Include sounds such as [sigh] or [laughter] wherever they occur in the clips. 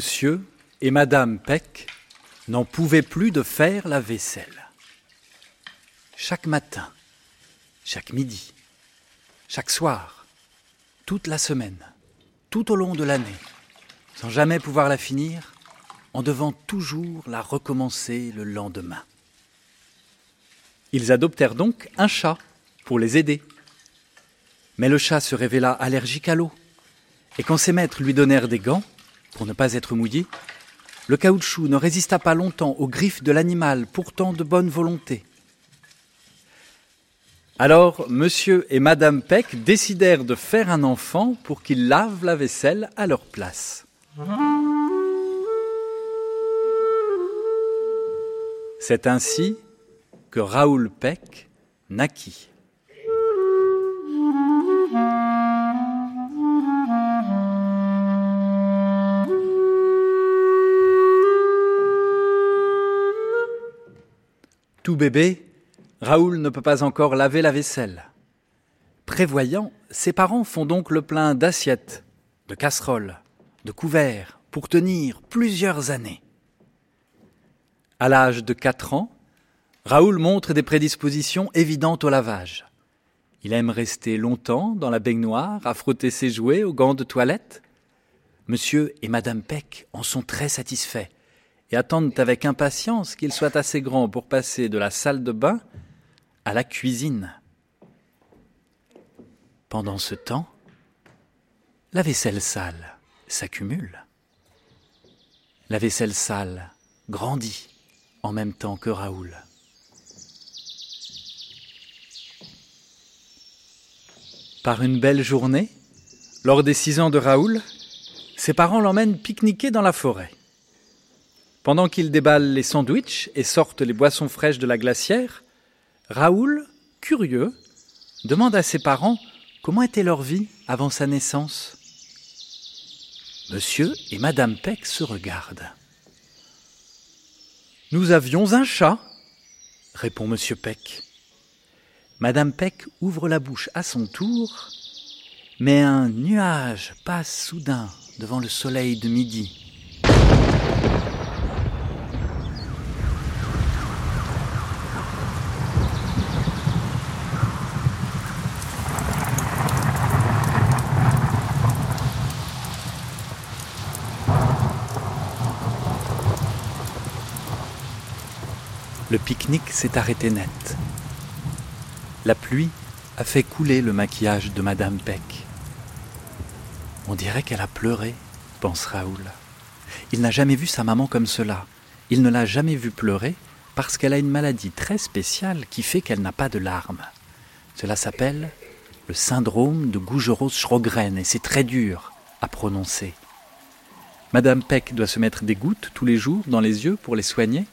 Monsieur et Madame Peck n'en pouvaient plus de faire la vaisselle. Chaque matin, chaque midi, chaque soir, toute la semaine, tout au long de l'année, sans jamais pouvoir la finir, en devant toujours la recommencer le lendemain. Ils adoptèrent donc un chat pour les aider. Mais le chat se révéla allergique à l'eau, et quand ses maîtres lui donnèrent des gants, pour ne pas être mouillé, le caoutchouc ne résista pas longtemps aux griffes de l'animal, pourtant de bonne volonté. Alors, monsieur et madame Peck décidèrent de faire un enfant pour qu'il lave la vaisselle à leur place. C'est ainsi que Raoul Peck naquit. Tout bébé, Raoul ne peut pas encore laver la vaisselle. Prévoyant, ses parents font donc le plein d'assiettes, de casseroles, de couverts pour tenir plusieurs années. À l'âge de 4 ans, Raoul montre des prédispositions évidentes au lavage. Il aime rester longtemps dans la baignoire à frotter ses jouets aux gants de toilette. Monsieur et Madame Peck en sont très satisfaits et attendent avec impatience qu'il soit assez grand pour passer de la salle de bain à la cuisine. Pendant ce temps, la vaisselle sale s'accumule. La vaisselle sale grandit en même temps que Raoul. Par une belle journée, lors des six ans de Raoul, ses parents l'emmènent pique-niquer dans la forêt. Pendant qu'ils déballent les sandwichs et sortent les boissons fraîches de la glacière, Raoul, curieux, demande à ses parents comment était leur vie avant sa naissance. Monsieur et Madame Peck se regardent. Nous avions un chat, répond Monsieur Peck. Madame Peck ouvre la bouche à son tour, mais un nuage passe soudain devant le soleil de midi. Le pique-nique s'est arrêté net. La pluie a fait couler le maquillage de Madame Peck. On dirait qu'elle a pleuré, pense Raoul. Il n'a jamais vu sa maman comme cela. Il ne l'a jamais vue pleurer parce qu'elle a une maladie très spéciale qui fait qu'elle n'a pas de larmes. Cela s'appelle le syndrome de Gougeros-Schrogren et c'est très dur à prononcer. Madame Peck doit se mettre des gouttes tous les jours dans les yeux pour les soigner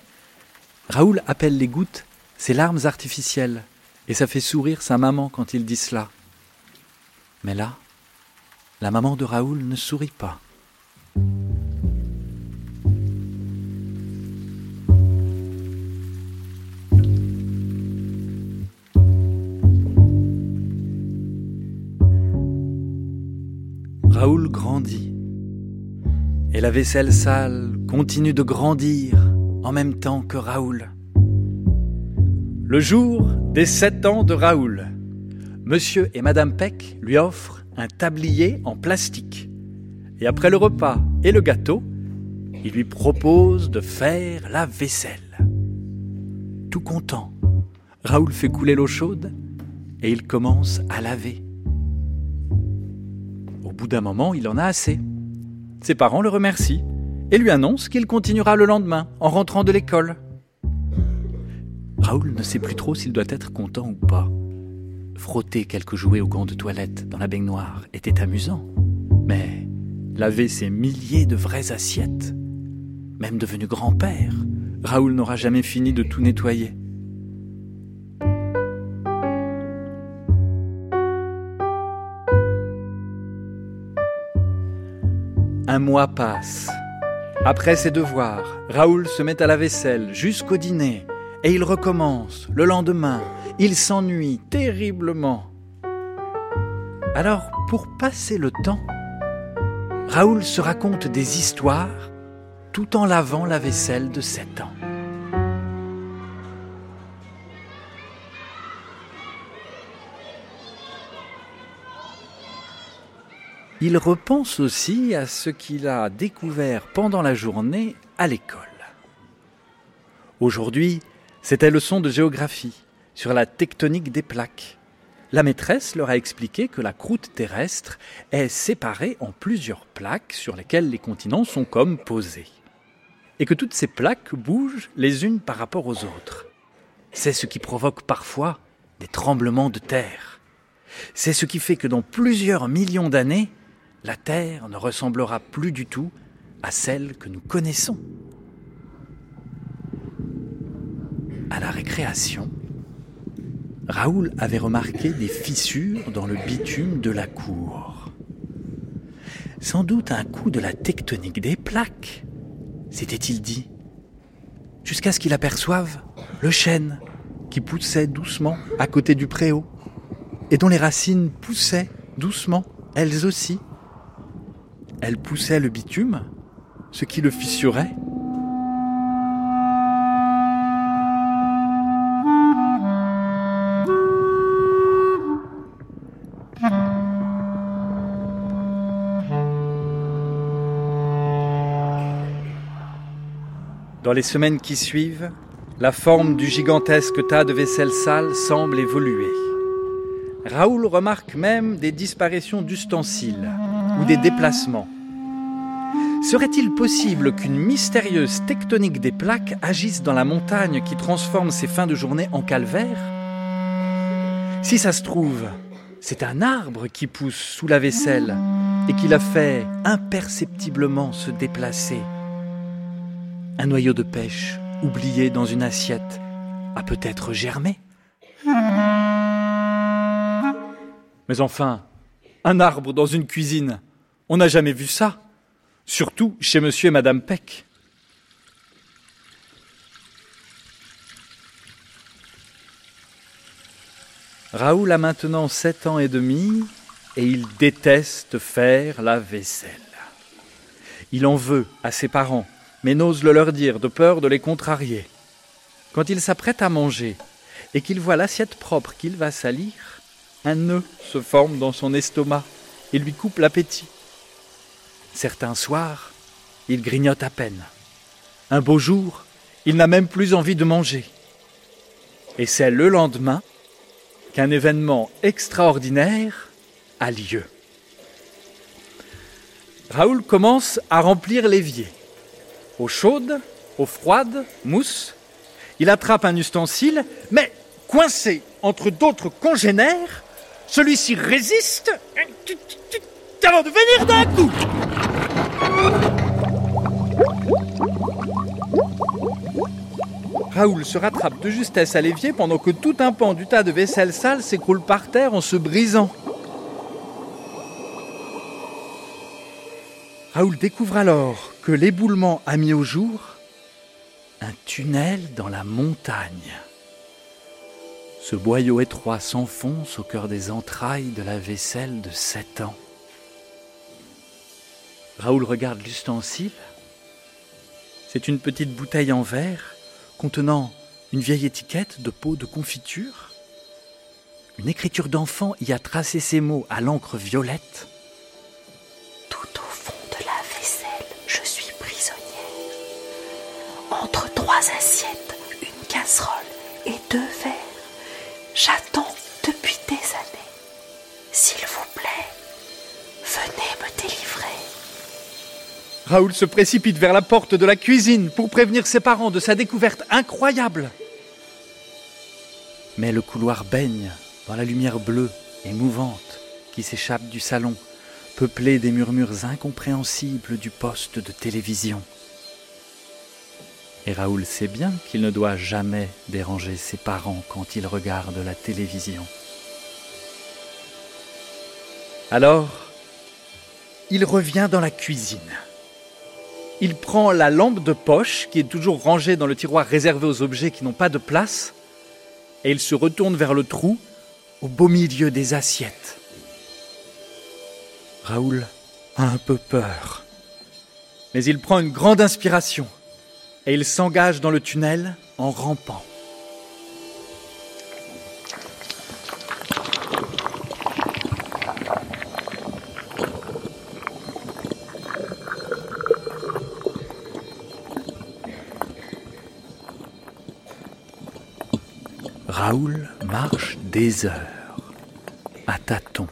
Raoul appelle les gouttes ses larmes artificielles, et ça fait sourire sa maman quand il dit cela. Mais là, la maman de Raoul ne sourit pas. Raoul grandit, et la vaisselle sale continue de grandir en même temps que Raoul. Le jour des sept ans de Raoul, Monsieur et Madame Peck lui offrent un tablier en plastique. Et après le repas et le gâteau, il lui propose de faire la vaisselle. Tout content, Raoul fait couler l'eau chaude et il commence à laver. Au bout d'un moment, il en a assez. Ses parents le remercient et lui annonce qu'il continuera le lendemain en rentrant de l'école. Raoul ne sait plus trop s'il doit être content ou pas. Frotter quelques jouets au gants de toilette dans la baignoire était amusant, mais laver ces milliers de vraies assiettes, même devenu grand-père, Raoul n'aura jamais fini de tout nettoyer. Un mois passe. Après ses devoirs, Raoul se met à la vaisselle jusqu'au dîner et il recommence. Le lendemain, il s'ennuie terriblement. Alors, pour passer le temps, Raoul se raconte des histoires tout en lavant la vaisselle de 7 ans. Il repense aussi à ce qu'il a découvert pendant la journée à l'école. Aujourd'hui, c'était leçon de géographie sur la tectonique des plaques. La maîtresse leur a expliqué que la croûte terrestre est séparée en plusieurs plaques sur lesquelles les continents sont comme posés. Et que toutes ces plaques bougent les unes par rapport aux autres. C'est ce qui provoque parfois des tremblements de terre. C'est ce qui fait que dans plusieurs millions d'années, la Terre ne ressemblera plus du tout à celle que nous connaissons. À la récréation, Raoul avait remarqué des fissures dans le bitume de la cour. Sans doute un coup de la tectonique des plaques, s'était-il dit, jusqu'à ce qu'il aperçoive le chêne qui poussait doucement à côté du préau, et dont les racines poussaient doucement, elles aussi. Elles poussaient le bitume, ce qui le fissurait, Dans les semaines qui suivent, la forme du gigantesque tas de vaisselle sale semble évoluer. Raoul remarque même des disparitions d'ustensiles ou des déplacements. Serait-il possible qu'une mystérieuse tectonique des plaques agisse dans la montagne qui transforme ses fins de journée en calvaire? Si ça se trouve, c'est un arbre qui pousse sous la vaisselle et qui la fait imperceptiblement se déplacer un noyau de pêche oublié dans une assiette a peut-être germé. Mais enfin, un arbre dans une cuisine, on n'a jamais vu ça, surtout chez monsieur et madame Peck. Raoul a maintenant sept ans et demi et il déteste faire la vaisselle. Il en veut à ses parents mais n'ose le leur dire de peur de les contrarier. Quand il s'apprête à manger et qu'il voit l'assiette propre qu'il va salir, un nœud se forme dans son estomac et lui coupe l'appétit. Certains soirs, il grignote à peine. Un beau jour, il n'a même plus envie de manger. Et c'est le lendemain qu'un événement extraordinaire a lieu. Raoul commence à remplir l'évier eau chaude, eau froide, mousse. Il attrape un ustensile, mais coincé entre d'autres congénères, celui-ci résiste avant de venir d'un coup. Raoul se rattrape de justesse à l'évier pendant que tout un pan du tas de vaisselle sale s'écroule par terre en se brisant. Raoul découvre alors que l'éboulement a mis au jour un tunnel dans la montagne. Ce boyau étroit s'enfonce au cœur des entrailles de la vaisselle de sept ans. Raoul regarde l'ustensile. C'est une petite bouteille en verre contenant une vieille étiquette de pot de confiture. Une écriture d'enfant y a tracé ces mots à l'encre violette. assiettes, une casserole et deux verres. J'attends depuis des années. S'il vous plaît, venez me délivrer. Raoul se précipite vers la porte de la cuisine pour prévenir ses parents de sa découverte incroyable. Mais le couloir baigne dans la lumière bleue et mouvante qui s'échappe du salon, peuplé des murmures incompréhensibles du poste de télévision. Et Raoul sait bien qu'il ne doit jamais déranger ses parents quand ils regardent la télévision. Alors, il revient dans la cuisine. Il prend la lampe de poche qui est toujours rangée dans le tiroir réservé aux objets qui n'ont pas de place et il se retourne vers le trou au beau milieu des assiettes. Raoul a un peu peur. Mais il prend une grande inspiration et il s'engage dans le tunnel en rampant. Marche des heures, à tâtons,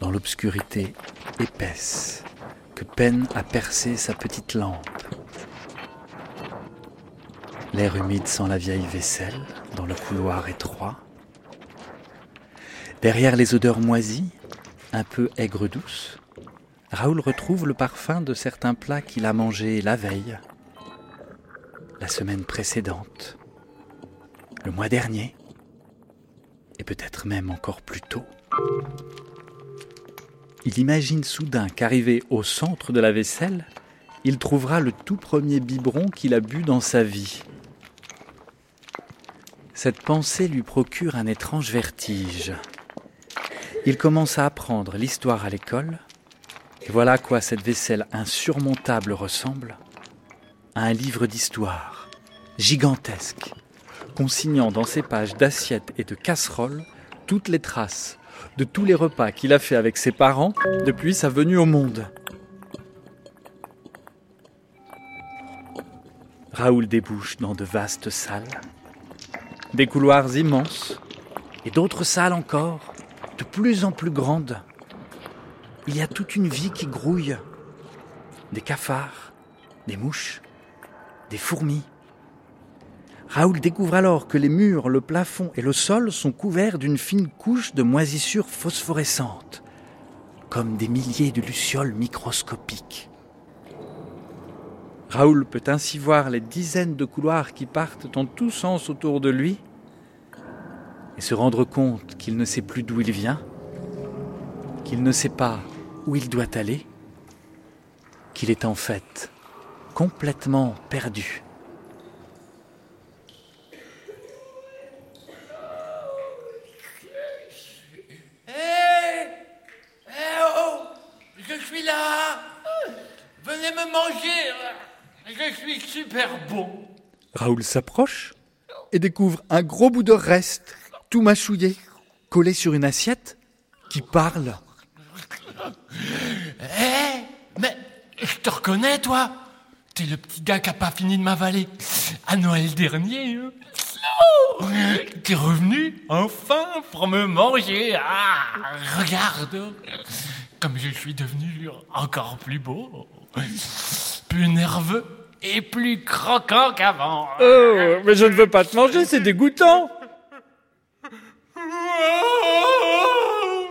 dans l'obscurité épaisse que peine à percer sa petite lampe. L'air humide sent la vieille vaisselle dans le couloir étroit. Derrière les odeurs moisies, un peu aigre-douce, Raoul retrouve le parfum de certains plats qu'il a mangés la veille, la semaine précédente le mois dernier, et peut-être même encore plus tôt. Il imagine soudain qu'arrivé au centre de la vaisselle, il trouvera le tout premier biberon qu'il a bu dans sa vie. Cette pensée lui procure un étrange vertige. Il commence à apprendre l'histoire à l'école, et voilà à quoi cette vaisselle insurmontable ressemble à un livre d'histoire, gigantesque, consignant dans ses pages d'assiettes et de casseroles toutes les traces de tous les repas qu'il a fait avec ses parents depuis sa venue au monde. Raoul débouche dans de vastes salles, des couloirs immenses et d'autres salles encore, de plus en plus grandes. Il y a toute une vie qui grouille, des cafards, des mouches, des fourmis. Raoul découvre alors que les murs, le plafond et le sol sont couverts d'une fine couche de moisissures phosphorescentes, comme des milliers de lucioles microscopiques. Raoul peut ainsi voir les dizaines de couloirs qui partent en tous sens autour de lui et se rendre compte qu'il ne sait plus d'où il vient, qu'il ne sait pas où il doit aller, qu'il est en fait complètement perdu. Je suis super bon. Raoul s'approche et découvre un gros bout de reste, tout mâchouillé, collé sur une assiette, qui parle. Hé, mais je te reconnais, toi T'es le petit gars qui a pas fini de m'avaler à Noël dernier. Hein T'es revenu enfin pour me manger. Ah, regarde, comme je suis devenu encore plus beau, plus nerveux et plus croquant qu'avant. Oh, mais je ne veux pas te manger, c'est dégoûtant.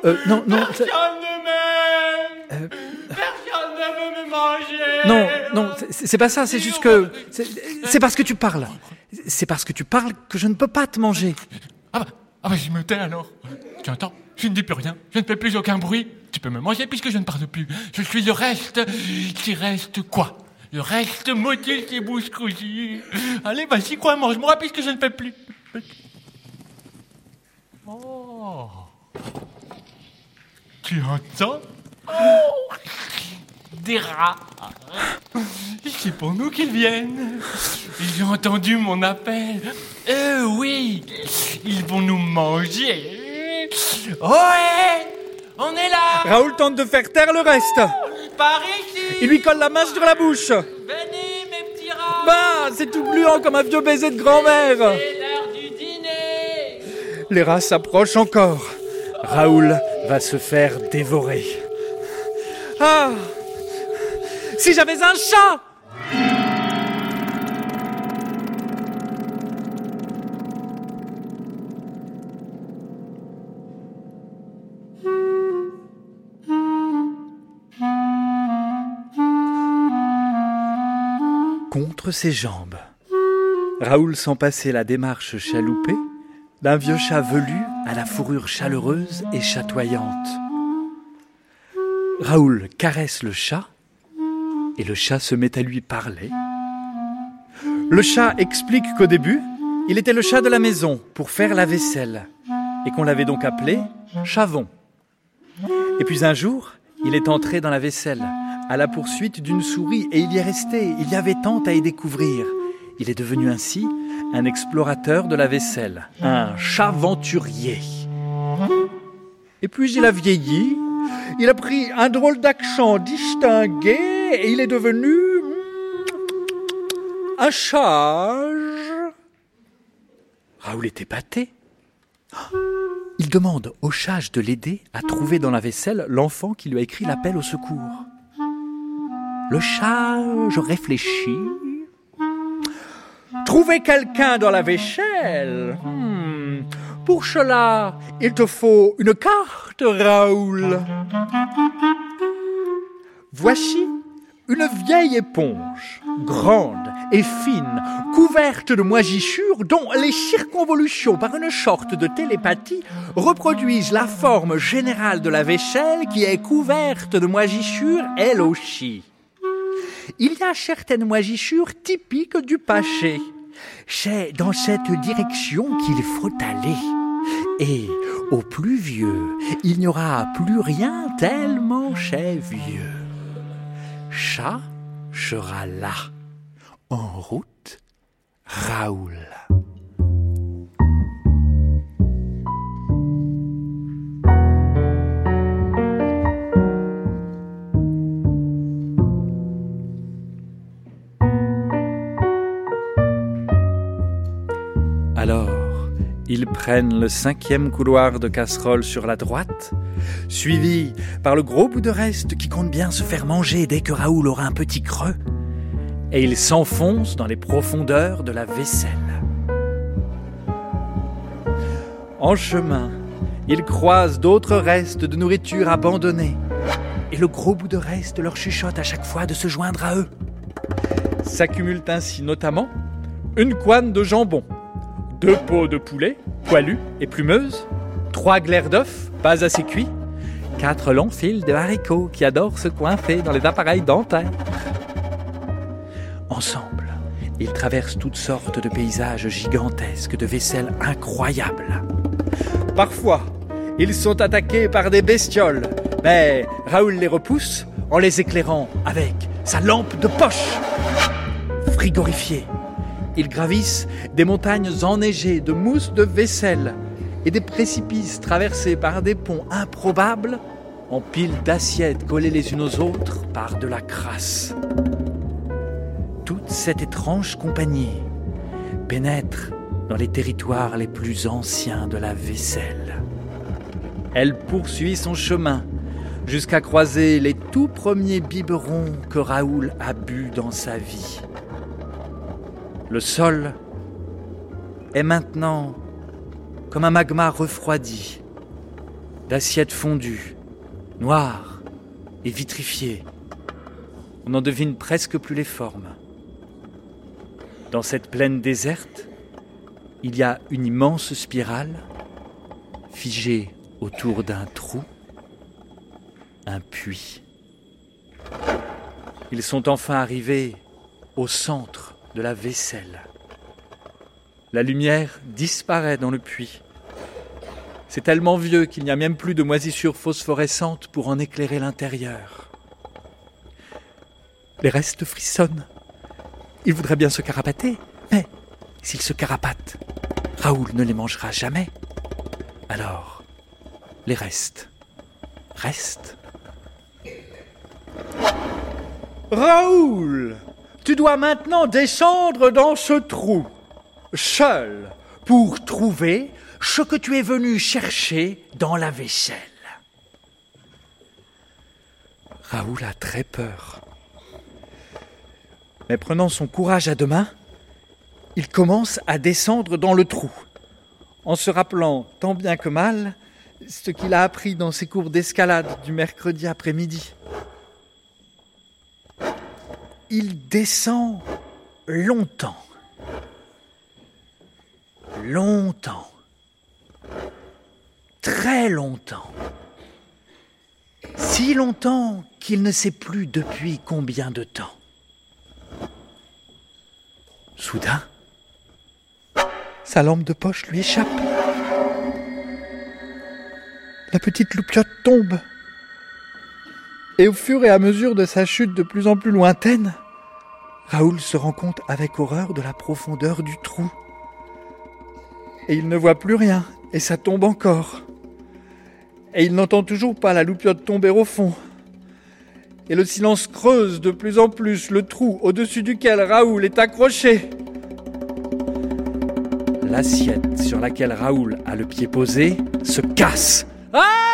Euh, non, non. Personne ne m'aime. Euh, Personne ne veut me manger. Non, non, c'est pas ça, c'est juste que. C'est parce que tu parles. C'est parce que tu parles que je ne peux pas te manger. Ah bah, ah bah je me tais alors. Tu entends Je ne dis plus rien. Je ne fais plus aucun bruit. Tu peux me manger puisque je ne parle plus. Je suis le reste. Qui reste quoi? Le reste maudit tes bouches Allez, vas-y, quoi, mange-moi puisque je ne peux plus. Oh. Tu entends? Oh. Des rats. C'est pour nous qu'ils viennent. Ils ont entendu mon appel. Euh, oui, ils vont nous manger. Ouais, on est là. Raoul tente de faire taire le reste. Par ici Il lui colle la main sur la bouche. Venez, mes petits rats Bah, c'est tout gluant comme un vieux baiser de grand-mère C'est l'heure du dîner Les rats s'approchent encore. Raoul va se faire dévorer. Ah Si j'avais un chat ses jambes. Raoul sent passer la démarche chaloupée d'un vieux chat velu à la fourrure chaleureuse et chatoyante. Raoul caresse le chat et le chat se met à lui parler. Le chat explique qu'au début, il était le chat de la maison pour faire la vaisselle et qu'on l'avait donc appelé Chavon. Et puis un jour, il est entré dans la vaisselle à la poursuite d'une souris et il y est resté. Il y avait tant à y découvrir. Il est devenu ainsi un explorateur de la vaisselle, un chaventurier. Et puis il a vieilli, il a pris un drôle d'accent distingué et il est devenu un chage. Raoul était pâté. Il demande au chage de l'aider à trouver dans la vaisselle l'enfant qui lui a écrit l'appel au secours. Le chage réfléchit Trouver quelqu'un dans la vaisselle hmm. Pour cela, il te faut une carte, Raoul. Voici une vieille éponge, grande et fine, couverte de moisissures dont les circonvolutions par une sorte de télépathie reproduisent la forme générale de la vaisselle qui est couverte de moisissures elle aussi. Il y a certaines moisissures typiques du Paché. C'est dans cette direction qu'il faut aller. Et au plus vieux, il n'y aura plus rien tellement chez vieux. Chat sera là. En route, Raoul. Prennent le cinquième couloir de casserole sur la droite, suivi par le gros bout de reste qui compte bien se faire manger dès que Raoul aura un petit creux, et ils s'enfoncent dans les profondeurs de la vaisselle. En chemin, ils croisent d'autres restes de nourriture abandonnés, et le gros bout de reste leur chuchote à chaque fois de se joindre à eux. S'accumulent ainsi notamment une couenne de jambon, deux pots de poulet, poilus et plumeuses, trois glaires d'œufs, pas assez cuits, quatre longs fils de haricots qui adorent se coincer dans les appareils dentaires. Ensemble, ils traversent toutes sortes de paysages gigantesques, de vaisselles incroyables. Parfois, ils sont attaqués par des bestioles, mais Raoul les repousse en les éclairant avec sa lampe de poche. Frigorifiés, ils gravissent des montagnes enneigées de mousse de vaisselle et des précipices traversés par des ponts improbables en piles d'assiettes collées les unes aux autres par de la crasse. Toute cette étrange compagnie pénètre dans les territoires les plus anciens de la vaisselle. Elle poursuit son chemin jusqu'à croiser les tout premiers biberons que Raoul a bu dans sa vie. Le sol est maintenant comme un magma refroidi, d'assiettes fondues, noires et vitrifiées. On n'en devine presque plus les formes. Dans cette plaine déserte, il y a une immense spirale figée autour d'un trou, un puits. Ils sont enfin arrivés au centre de la vaisselle. La lumière disparaît dans le puits. C'est tellement vieux qu'il n'y a même plus de moisissures phosphorescentes pour en éclairer l'intérieur. Les restes frissonnent. Il voudrait bien se carapater, mais s'il se carapate, Raoul ne les mangera jamais. Alors, les restes restent. Raoul tu dois maintenant descendre dans ce trou, seul, pour trouver ce que tu es venu chercher dans la vaisselle. Raoul a très peur. Mais prenant son courage à deux mains, il commence à descendre dans le trou, en se rappelant tant bien que mal ce qu'il a appris dans ses cours d'escalade du mercredi après-midi il descend longtemps. Longtemps. Très longtemps. Si longtemps qu'il ne sait plus depuis combien de temps. Soudain, sa lampe de poche lui échappe. La petite loupiote tombe. Et au fur et à mesure de sa chute de plus en plus lointaine, Raoul se rend compte avec horreur de la profondeur du trou. Et il ne voit plus rien, et ça tombe encore. Et il n'entend toujours pas la loupiote tomber au fond. Et le silence creuse de plus en plus le trou au-dessus duquel Raoul est accroché. L'assiette sur laquelle Raoul a le pied posé se casse. Ça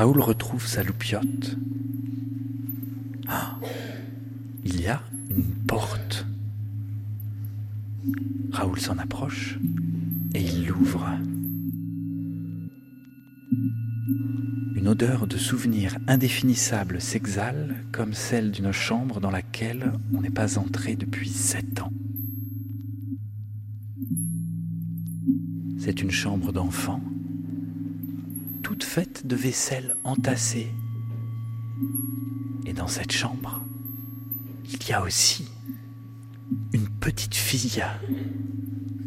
Raoul retrouve sa loupiote. Ah, il y a une porte. Raoul s'en approche et il l'ouvre. Une odeur de souvenir indéfinissable s'exhale comme celle d'une chambre dans laquelle on n'est pas entré depuis sept ans. C'est une chambre d'enfant, faite de vaisselle entassée. Et dans cette chambre, il y a aussi une petite fille,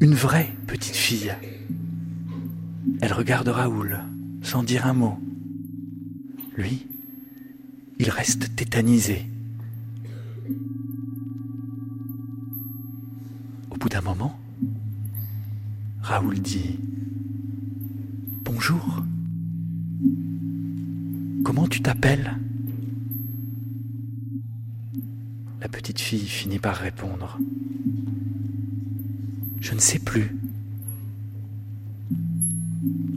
une vraie petite fille. Elle regarde Raoul sans dire un mot. Lui, il reste tétanisé. Au bout d'un moment, Raoul dit Bonjour. Comment tu t'appelles? La petite fille finit par répondre Je ne sais plus.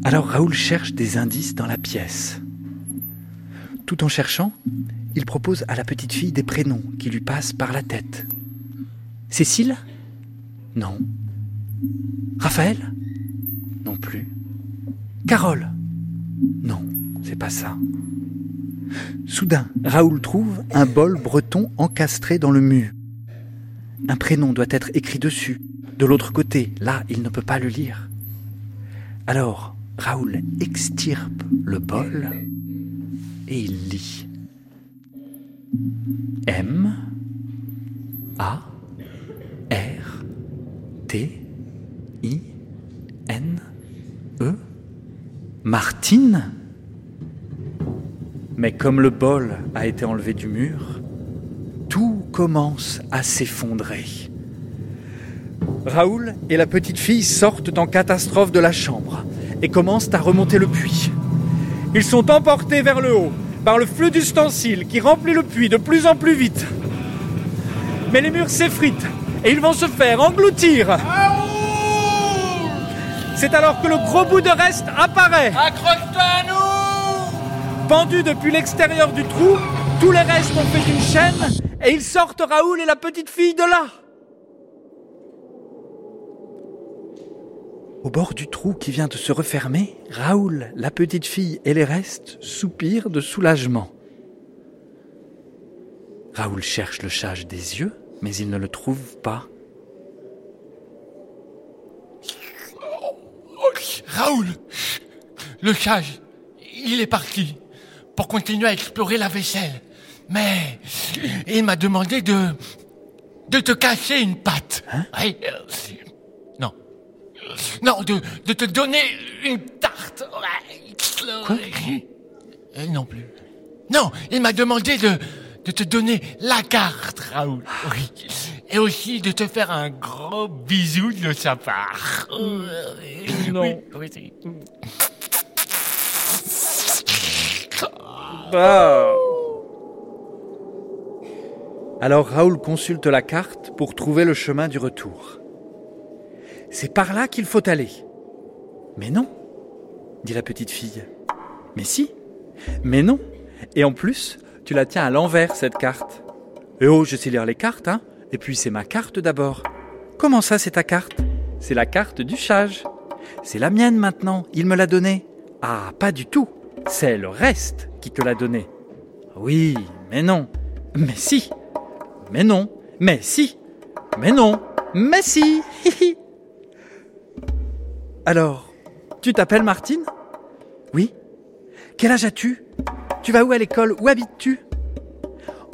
Alors Raoul cherche des indices dans la pièce. Tout en cherchant, il propose à la petite fille des prénoms qui lui passent par la tête. Cécile? Non. Raphaël? Non plus. Carole? Non, c'est pas ça. Soudain, Raoul trouve un bol breton encastré dans le mur. Un prénom doit être écrit dessus. De l'autre côté, là, il ne peut pas le lire. Alors, Raoul extirpe le bol et il lit. M A R T I N E Martine Mais comme le bol a été enlevé du mur, tout commence à s'effondrer. Raoul et la petite fille sortent en catastrophe de la chambre et commencent à remonter le puits. Ils sont emportés vers le haut par le flux d'ustensiles qui remplit le puits de plus en plus vite. Mais les murs s'effritent et ils vont se faire engloutir. C'est alors que le gros bout de reste apparaît. À nous Pendus depuis l'extérieur du trou, tous les restes ont fait une chaîne et ils sortent Raoul et la petite fille de là. Au bord du trou qui vient de se refermer, Raoul, la petite fille et les restes soupirent de soulagement. Raoul cherche le chage des yeux, mais il ne le trouve pas. Raoul Le chage, il est parti pour continuer à explorer la vaisselle. Mais il m'a demandé de de te cacher une patte. Oui, euh, non. Non, de, de te donner une tarte. Quoi Euh, Non plus. Non, il m'a demandé de, de te donner la carte, Raoul. Oui. Et aussi de te faire un gros bisou de sa part. Non. Oui, oui, Alors Raoul consulte la carte pour trouver le chemin du retour. C'est par là qu'il faut aller. Mais non, dit la petite fille. Mais si, mais non. Et en plus, tu la tiens à l'envers, cette carte. Eh oh, je sais lire les cartes, hein Et puis c'est ma carte d'abord. Comment ça, c'est ta carte? C'est la carte du chage. C'est la mienne maintenant, il me l'a donnée. Ah, pas du tout. C'est le reste qui te l'a donnée. Oui, mais non. Mais si. Mais non. Mais si. Mais non. Mais si. Alors, tu t'appelles Martine? Oui. Quel âge as-tu? Tu vas où à l'école? Où habites-tu?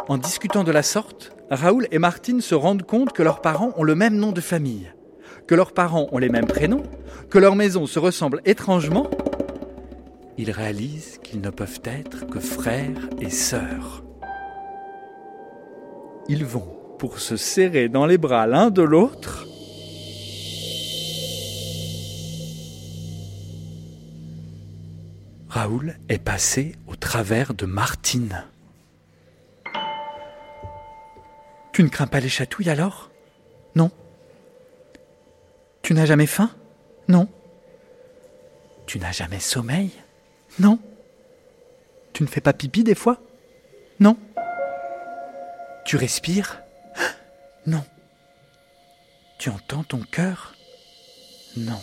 En discutant de la sorte, Raoul et Martine se rendent compte que leurs parents ont le même nom de famille, que leurs parents ont les mêmes prénoms, que leurs maisons se ressemblent étrangement. Ils réalisent qu'ils ne peuvent être que frères et sœurs. Ils vont pour se serrer dans les bras l'un de l'autre. Raoul est passé au travers de Martine. Tu ne crains pas les chatouilles alors? Non? Tu n'as jamais faim? Non? Tu n'as jamais sommeil? Non. Tu ne fais pas pipi des fois? Non. Tu respires? Non. Tu entends ton cœur? Non.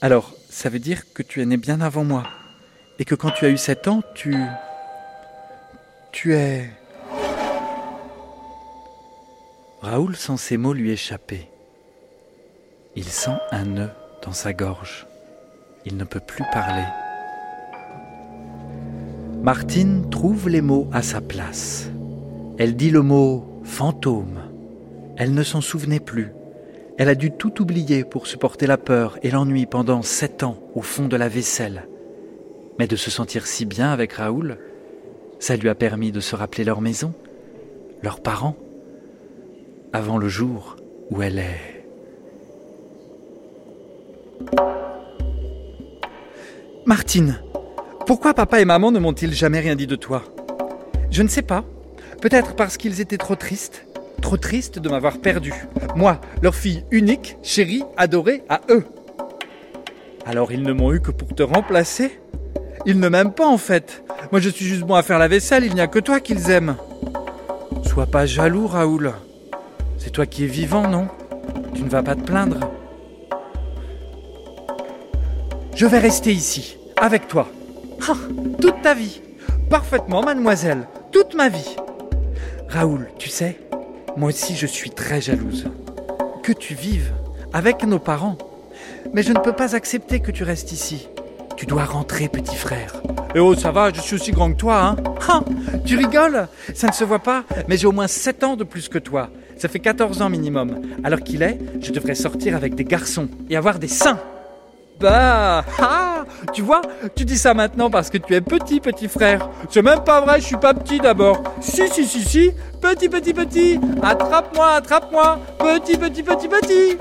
Alors, ça veut dire que tu es né bien avant moi. Et que quand tu as eu sept ans, tu... Tu es... Raoul sent ces mots lui échapper. Il sent un nœud dans sa gorge. Il ne peut plus parler. Martine trouve les mots à sa place. Elle dit le mot fantôme. Elle ne s'en souvenait plus. Elle a dû tout oublier pour supporter la peur et l'ennui pendant sept ans au fond de la vaisselle. Mais de se sentir si bien avec Raoul, ça lui a permis de se rappeler leur maison, leurs parents, avant le jour où elle est. Martine, pourquoi papa et maman ne m'ont-ils jamais rien dit de toi Je ne sais pas. Peut-être parce qu'ils étaient trop tristes. Trop tristes de m'avoir perdu. Moi, leur fille unique, chérie, adorée à eux. Alors ils ne m'ont eu que pour te remplacer Ils ne m'aiment pas en fait. Moi je suis juste bon à faire la vaisselle, il n'y a que toi qu'ils aiment. Sois pas jaloux, Raoul. C'est toi qui es vivant, non? Tu ne vas pas te plaindre. Je vais rester ici, avec toi. [laughs] Toute ta vie. Parfaitement, mademoiselle. Toute ma vie. Raoul, tu sais, moi aussi je suis très jalouse. Que tu vives avec nos parents. Mais je ne peux pas accepter que tu restes ici. Tu dois rentrer, petit frère. Eh oh, ça va, je suis aussi grand que toi, hein [laughs] ah, Tu rigoles? Ça ne se voit pas, mais j'ai au moins 7 ans de plus que toi. Ça fait 14 ans minimum. Alors qu'il est, je devrais sortir avec des garçons et avoir des seins. Bah, ah, tu vois, tu dis ça maintenant parce que tu es petit, petit frère. C'est même pas vrai, je suis pas petit d'abord. Si, si, si, si, petit, petit, petit. Attrape-moi, attrape-moi, petit, petit, petit, petit.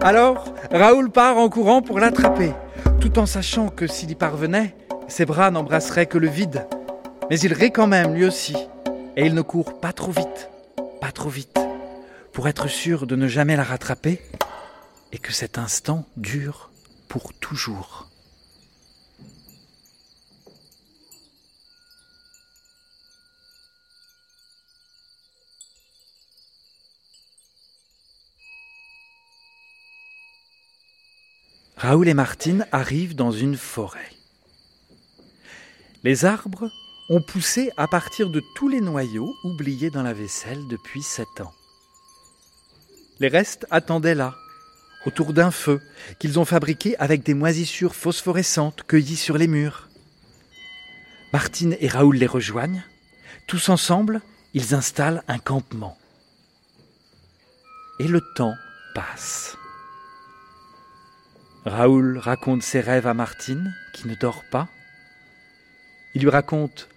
Alors, Raoul part en courant pour l'attraper, tout en sachant que s'il y parvenait, ses bras n'embrasseraient que le vide. Mais il rit quand même, lui aussi. Et il ne court pas trop vite, pas trop vite, pour être sûr de ne jamais la rattraper et que cet instant dure pour toujours. Raoul et Martine arrivent dans une forêt. Les arbres ont poussé à partir de tous les noyaux oubliés dans la vaisselle depuis sept ans. Les restes attendaient là, autour d'un feu qu'ils ont fabriqué avec des moisissures phosphorescentes cueillies sur les murs. Martine et Raoul les rejoignent. Tous ensemble, ils installent un campement. Et le temps passe. Raoul raconte ses rêves à Martine, qui ne dort pas. Il lui raconte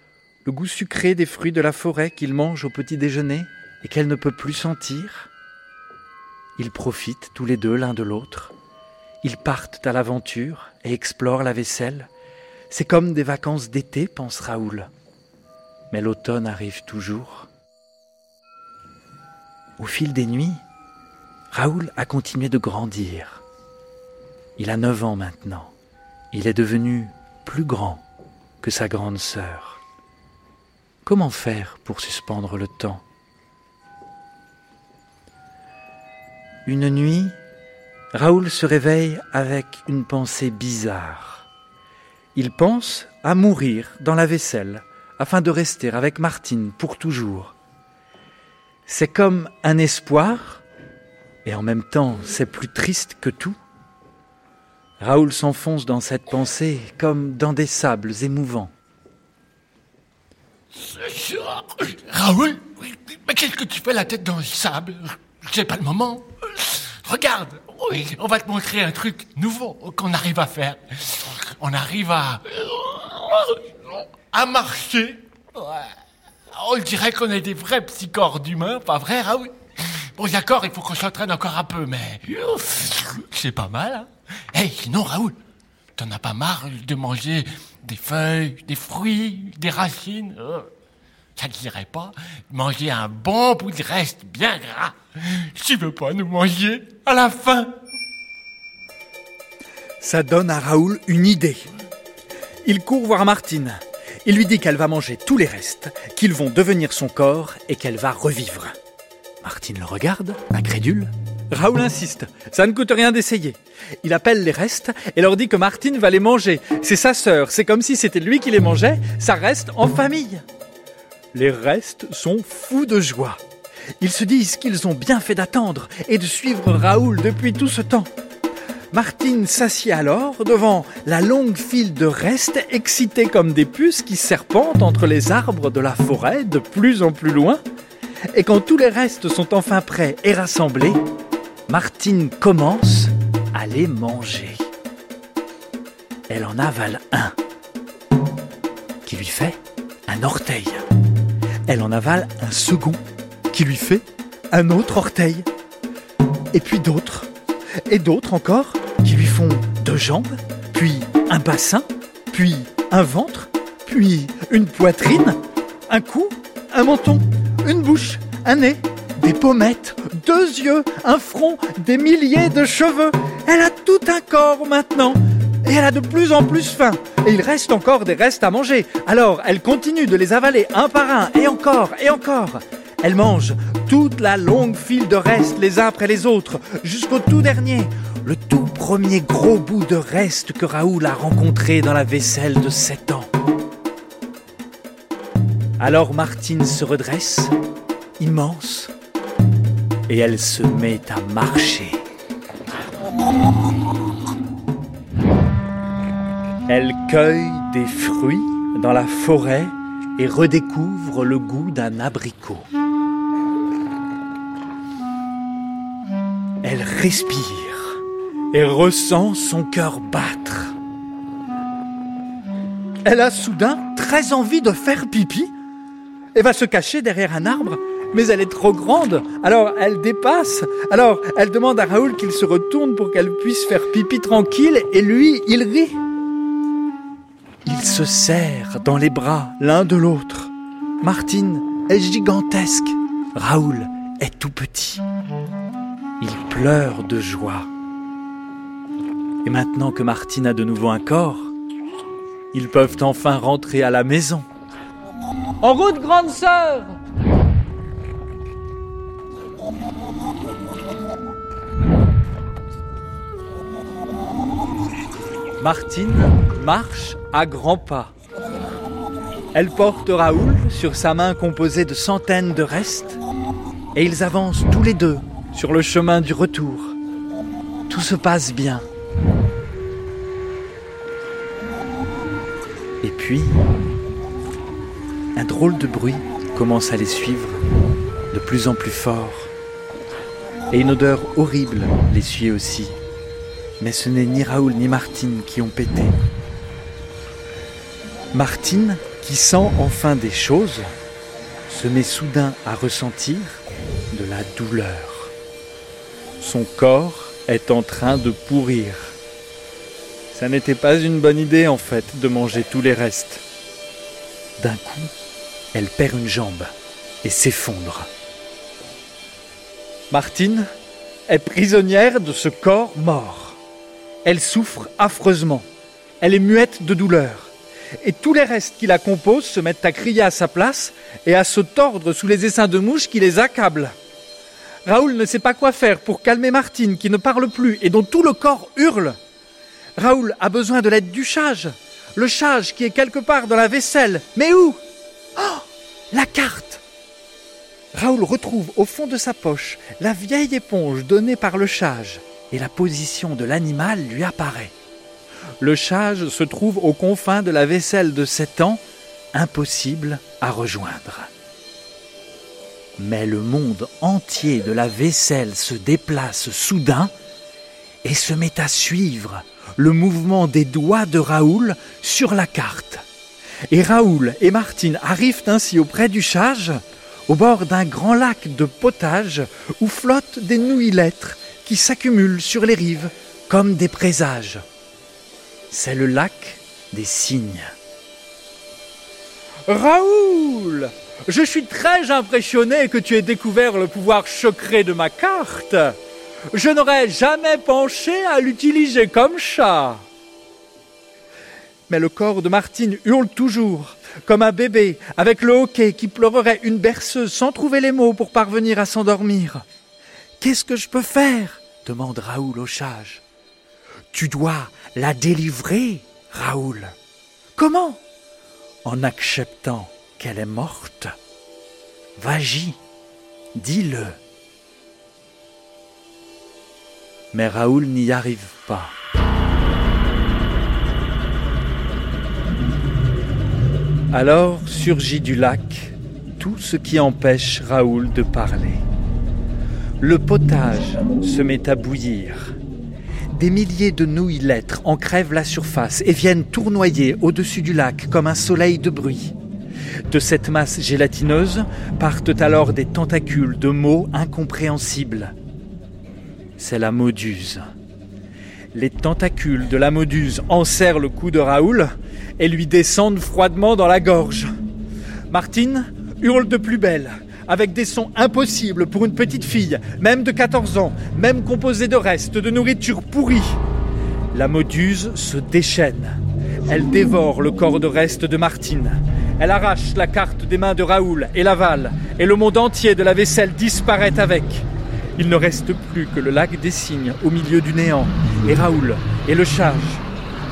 le goût sucré des fruits de la forêt qu'il mange au petit déjeuner et qu'elle ne peut plus sentir. Ils profitent tous les deux l'un de l'autre. Ils partent à l'aventure et explorent la vaisselle. C'est comme des vacances d'été, pense Raoul. Mais l'automne arrive toujours. Au fil des nuits, Raoul a continué de grandir. Il a neuf ans maintenant. Il est devenu plus grand que sa grande sœur. Comment faire pour suspendre le temps? Une nuit, Raoul se réveille avec une pensée bizarre. Il pense à mourir dans la vaisselle afin de rester avec Martine pour toujours. C'est comme un espoir, et en même temps c'est plus triste que tout. Raoul s'enfonce dans cette pensée comme dans des sables émouvants. Raoul, mais qu'est-ce que tu fais la tête dans le sable? C'est pas le moment. Regarde, on va te montrer un truc nouveau qu'on arrive à faire. On arrive à à marcher. On dirait qu'on est des vrais psychores d'humains, pas vrai, Raoul Bon, d'accord, il faut qu'on s'entraîne encore un peu, mais c'est pas mal. Hein hey, sinon, Raoul, t'en as pas marre de manger des feuilles, des fruits, des racines? Oh, Ça te dirait pas? Manger un bon bout de reste bien gras Tu veux pas nous manger à la fin? Ça donne à Raoul une idée. Il court voir Martine. Il lui dit qu'elle va manger tous les restes, qu'ils vont devenir son corps et qu'elle va revivre. Martine le regarde, incrédule. Raoul insiste, ça ne coûte rien d'essayer. Il appelle les restes et leur dit que Martine va les manger. C'est sa sœur, c'est comme si c'était lui qui les mangeait, ça reste en famille. Les restes sont fous de joie. Ils se disent qu'ils ont bien fait d'attendre et de suivre Raoul depuis tout ce temps. Martine s'assied alors devant la longue file de restes excités comme des puces qui serpentent entre les arbres de la forêt de plus en plus loin. Et quand tous les restes sont enfin prêts et rassemblés, Martine commence à les manger. Elle en avale un, qui lui fait un orteil. Elle en avale un second, qui lui fait un autre orteil. Et puis d'autres, et d'autres encore, qui lui font deux jambes, puis un bassin, puis un ventre, puis une poitrine, un cou, un menton, une bouche, un nez, des pommettes, deux yeux, un front, des milliers de cheveux. Elle a tout un corps maintenant. Et elle a de plus en plus faim. Et il reste encore des restes à manger. Alors elle continue de les avaler un par un, et encore, et encore. Elle mange toute la longue file de restes les uns après les autres, jusqu'au tout dernier, le tout premier gros bout de reste que Raoul a rencontré dans la vaisselle de 7 ans. Alors Martine se redresse, immense, et elle se met à marcher. Elle cueille des fruits dans la forêt et redécouvre le goût d'un abricot. Elle respire et ressent son cœur battre. Elle a soudain très envie de faire pipi et va se cacher derrière un arbre mais elle est trop grande. Alors elle dépasse. Alors elle demande à Raoul qu'il se retourne pour qu'elle puisse faire pipi tranquille et lui, il rit. Ils se serrent dans les bras l'un de l'autre. Martine est gigantesque. Raoul est tout petit. Il pleure de joie. Et maintenant que Martine a de nouveau un corps, ils peuvent enfin rentrer à la maison. En route, grande sœur Martine marche à grands pas. Elle porte Raoul sur sa main composée de centaines de restes et ils avancent tous les deux sur le chemin du retour. Tout se passe bien. Et puis, un drôle de bruit commence à les suivre, de plus en plus fort. Et une odeur horrible les suit aussi. Mais ce n'est ni Raoul ni Martine qui ont pété. Martine, qui sent enfin des choses, se met soudain à ressentir de la douleur. Son corps est en train de pourrir. Ça n'était pas une bonne idée en fait de manger tous les restes. D'un coup, elle perd une jambe et s'effondre. Martine est prisonnière de ce corps mort. Elle souffre affreusement. elle est muette de douleur. Et tous les restes qui la composent se mettent à crier à sa place et à se tordre sous les essaims de mouches qui les accablent. Raoul ne sait pas quoi faire pour calmer Martine qui ne parle plus et dont tout le corps hurle. Raoul a besoin de l'aide du chage. Le chage qui est quelque part dans la vaisselle. Mais où? Oh La carte Raoul retrouve au fond de sa poche la vieille éponge donnée par le chage et la position de l'animal lui apparaît. Le chage se trouve aux confins de la vaisselle de sept ans, impossible à rejoindre. Mais le monde entier de la vaisselle se déplace soudain et se met à suivre le mouvement des doigts de Raoul sur la carte. Et Raoul et Martine arrivent ainsi auprès du chage, au bord d'un grand lac de potage où flottent des nouilles lettres qui s'accumulent sur les rives comme des présages. C'est le lac des cygnes. Raoul Je suis très impressionné que tu aies découvert le pouvoir secret de ma carte. Je n'aurais jamais penché à l'utiliser comme chat. Mais le corps de Martine hurle toujours, comme un bébé avec le hoquet qui pleurerait une berceuse sans trouver les mots pour parvenir à s'endormir. Qu'est-ce que je peux faire? demande Raoul au chage. Tu dois la délivrer, Raoul. Comment? En acceptant qu'elle est morte. Vas-y, dis-le. Mais Raoul n'y arrive pas. Alors surgit du lac tout ce qui empêche Raoul de parler. Le potage se met à bouillir. Des milliers de nouilles lettres en crèvent la surface et viennent tournoyer au-dessus du lac comme un soleil de bruit. De cette masse gélatineuse partent alors des tentacules de mots incompréhensibles. C'est la moduse. Les tentacules de la moduse enserrent le cou de Raoul et lui descendent froidement dans la gorge. Martine hurle de plus belle avec des sons impossibles pour une petite fille, même de 14 ans, même composée de restes de nourriture pourrie. La moduse se déchaîne. Elle dévore le corps de reste de Martine. Elle arrache la carte des mains de Raoul et l'avale, et le monde entier de la vaisselle disparaît avec. Il ne reste plus que le lac des cygnes au milieu du néant, et Raoul et le chage.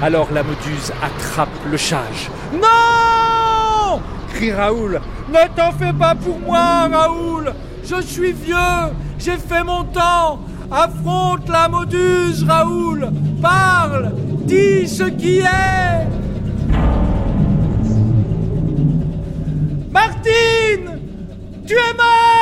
Alors la moduse attrape le chage. Non! crie Raoul. Ne t'en fais pas pour moi, Raoul. Je suis vieux, j'ai fait mon temps. Affronte la moduse, Raoul. Parle. Dis ce qui est Martine Tu es mort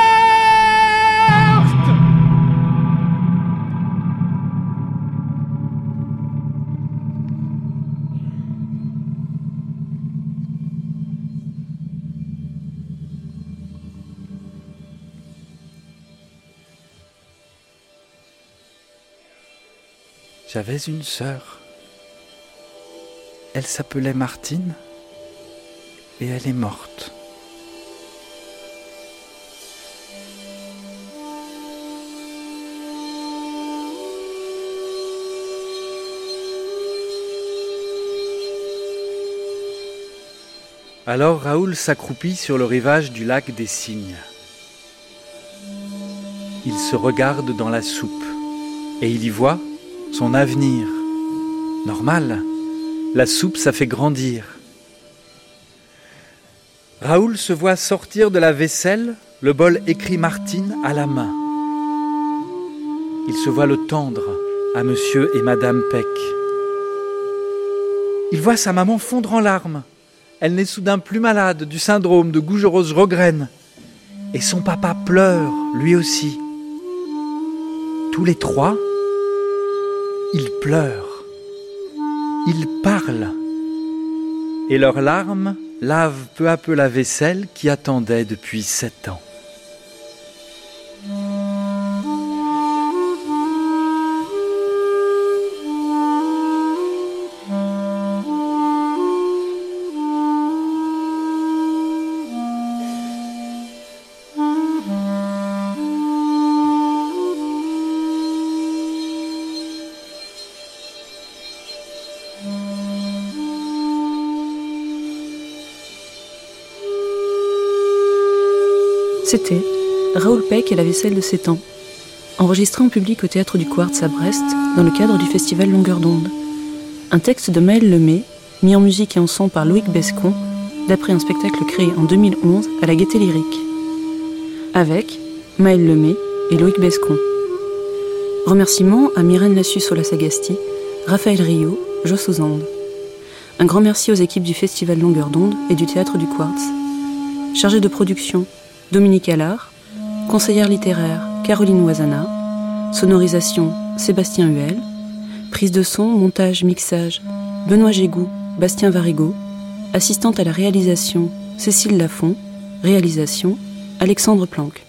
J'avais une sœur. Elle s'appelait Martine et elle est morte. Alors Raoul s'accroupit sur le rivage du lac des cygnes. Il se regarde dans la soupe et il y voit son avenir. Normal, la soupe, ça fait grandir. Raoul se voit sortir de la vaisselle, le bol écrit Martine à la main. Il se voit le tendre à monsieur et madame Peck. Il voit sa maman fondre en larmes. Elle n'est soudain plus malade du syndrome de gougerose rograine. Et son papa pleure, lui aussi. Tous les trois, ils pleurent, ils parlent, et leurs larmes lavent peu à peu la vaisselle qui attendait depuis sept ans. C'était Raoul Peck et la vaisselle de ses temps, enregistré en public au Théâtre du Quartz à Brest dans le cadre du festival Longueur d'onde. Un texte de Maël Lemay, mis en musique et en son par Loïc Bescon, d'après un spectacle créé en 2011 à la Gaîté Lyrique. Avec Maël Lemay et Loïc Bescon. Remerciements à Myrène Lassus Sagasti, Raphaël Rio, Joss Ozande. Un grand merci aux équipes du Festival Longueur d'onde et du Théâtre du Quartz. Chargé de production, Dominique Allard. Conseillère littéraire, Caroline Oisana. Sonorisation, Sébastien Huel. Prise de son, montage, mixage, Benoît Gégou, Bastien Varigo. Assistante à la réalisation, Cécile Lafont. Réalisation, Alexandre Planck.